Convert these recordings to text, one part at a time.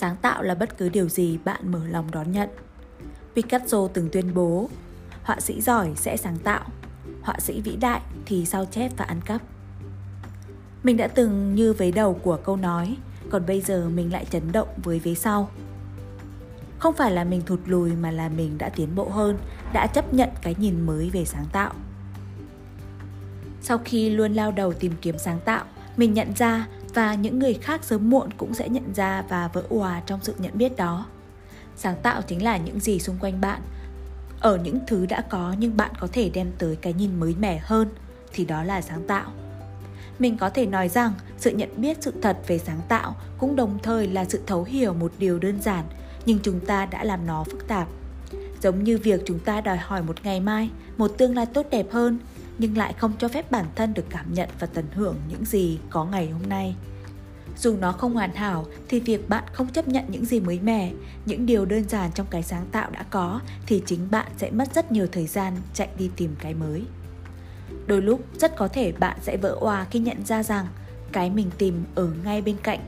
sáng tạo là bất cứ điều gì bạn mở lòng đón nhận. Picasso từng tuyên bố, họa sĩ giỏi sẽ sáng tạo, họa sĩ vĩ đại thì sao chép và ăn cắp. Mình đã từng như vế đầu của câu nói, còn bây giờ mình lại chấn động với vế sau. Không phải là mình thụt lùi mà là mình đã tiến bộ hơn, đã chấp nhận cái nhìn mới về sáng tạo. Sau khi luôn lao đầu tìm kiếm sáng tạo, mình nhận ra và những người khác sớm muộn cũng sẽ nhận ra và vỡ òa trong sự nhận biết đó. Sáng tạo chính là những gì xung quanh bạn, ở những thứ đã có nhưng bạn có thể đem tới cái nhìn mới mẻ hơn thì đó là sáng tạo. Mình có thể nói rằng sự nhận biết sự thật về sáng tạo cũng đồng thời là sự thấu hiểu một điều đơn giản nhưng chúng ta đã làm nó phức tạp. Giống như việc chúng ta đòi hỏi một ngày mai, một tương lai tốt đẹp hơn nhưng lại không cho phép bản thân được cảm nhận và tận hưởng những gì có ngày hôm nay. Dù nó không hoàn hảo thì việc bạn không chấp nhận những gì mới mẻ, những điều đơn giản trong cái sáng tạo đã có thì chính bạn sẽ mất rất nhiều thời gian chạy đi tìm cái mới. Đôi lúc rất có thể bạn sẽ vỡ òa khi nhận ra rằng cái mình tìm ở ngay bên cạnh.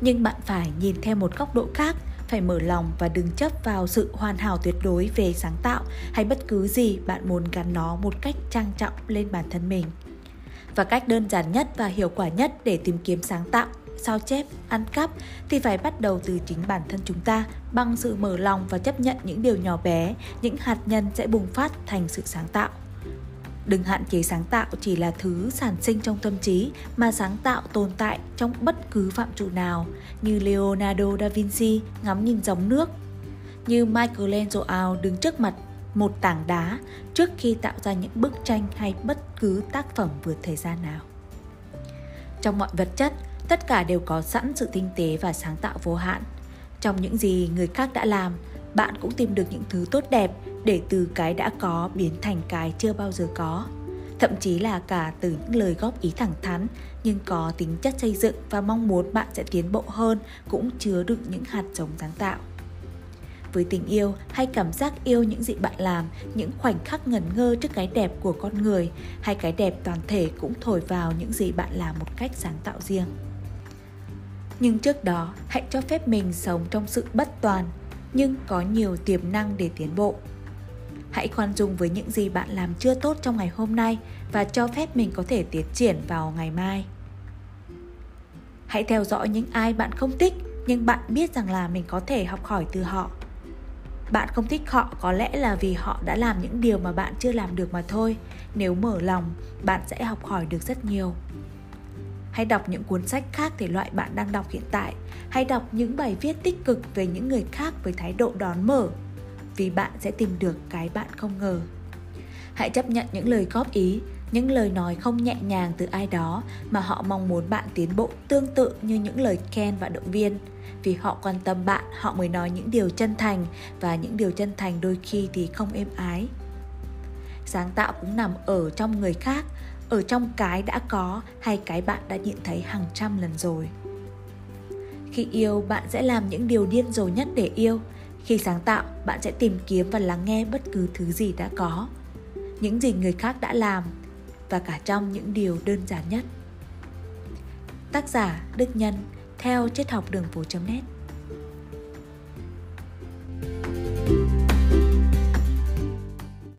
Nhưng bạn phải nhìn theo một góc độ khác phải mở lòng và đừng chấp vào sự hoàn hảo tuyệt đối về sáng tạo hay bất cứ gì bạn muốn gắn nó một cách trang trọng lên bản thân mình. Và cách đơn giản nhất và hiệu quả nhất để tìm kiếm sáng tạo, sao chép, ăn cắp thì phải bắt đầu từ chính bản thân chúng ta bằng sự mở lòng và chấp nhận những điều nhỏ bé, những hạt nhân sẽ bùng phát thành sự sáng tạo. Đừng hạn chế sáng tạo chỉ là thứ sản sinh trong tâm trí mà sáng tạo tồn tại trong bất cứ phạm trụ nào như Leonardo da Vinci ngắm nhìn dòng nước, như Michelangelo đứng trước mặt một tảng đá trước khi tạo ra những bức tranh hay bất cứ tác phẩm vượt thời gian nào. Trong mọi vật chất, tất cả đều có sẵn sự tinh tế và sáng tạo vô hạn. Trong những gì người khác đã làm, bạn cũng tìm được những thứ tốt đẹp để từ cái đã có biến thành cái chưa bao giờ có. Thậm chí là cả từ những lời góp ý thẳng thắn, nhưng có tính chất xây dựng và mong muốn bạn sẽ tiến bộ hơn cũng chứa đựng những hạt giống sáng tạo. Với tình yêu hay cảm giác yêu những gì bạn làm, những khoảnh khắc ngẩn ngơ trước cái đẹp của con người hay cái đẹp toàn thể cũng thổi vào những gì bạn làm một cách sáng tạo riêng. Nhưng trước đó, hãy cho phép mình sống trong sự bất toàn nhưng có nhiều tiềm năng để tiến bộ. Hãy khoan dung với những gì bạn làm chưa tốt trong ngày hôm nay và cho phép mình có thể tiến triển vào ngày mai. Hãy theo dõi những ai bạn không thích nhưng bạn biết rằng là mình có thể học hỏi từ họ. Bạn không thích họ có lẽ là vì họ đã làm những điều mà bạn chưa làm được mà thôi. Nếu mở lòng, bạn sẽ học hỏi được rất nhiều hãy đọc những cuốn sách khác thể loại bạn đang đọc hiện tại. Hãy đọc những bài viết tích cực về những người khác với thái độ đón mở, vì bạn sẽ tìm được cái bạn không ngờ. Hãy chấp nhận những lời góp ý, những lời nói không nhẹ nhàng từ ai đó mà họ mong muốn bạn tiến bộ tương tự như những lời khen và động viên. Vì họ quan tâm bạn, họ mới nói những điều chân thành và những điều chân thành đôi khi thì không êm ái. Sáng tạo cũng nằm ở trong người khác ở trong cái đã có hay cái bạn đã nhận thấy hàng trăm lần rồi. Khi yêu, bạn sẽ làm những điều điên rồ nhất để yêu. Khi sáng tạo, bạn sẽ tìm kiếm và lắng nghe bất cứ thứ gì đã có, những gì người khác đã làm, và cả trong những điều đơn giản nhất. Tác giả đức nhân, theo triết học đường phố net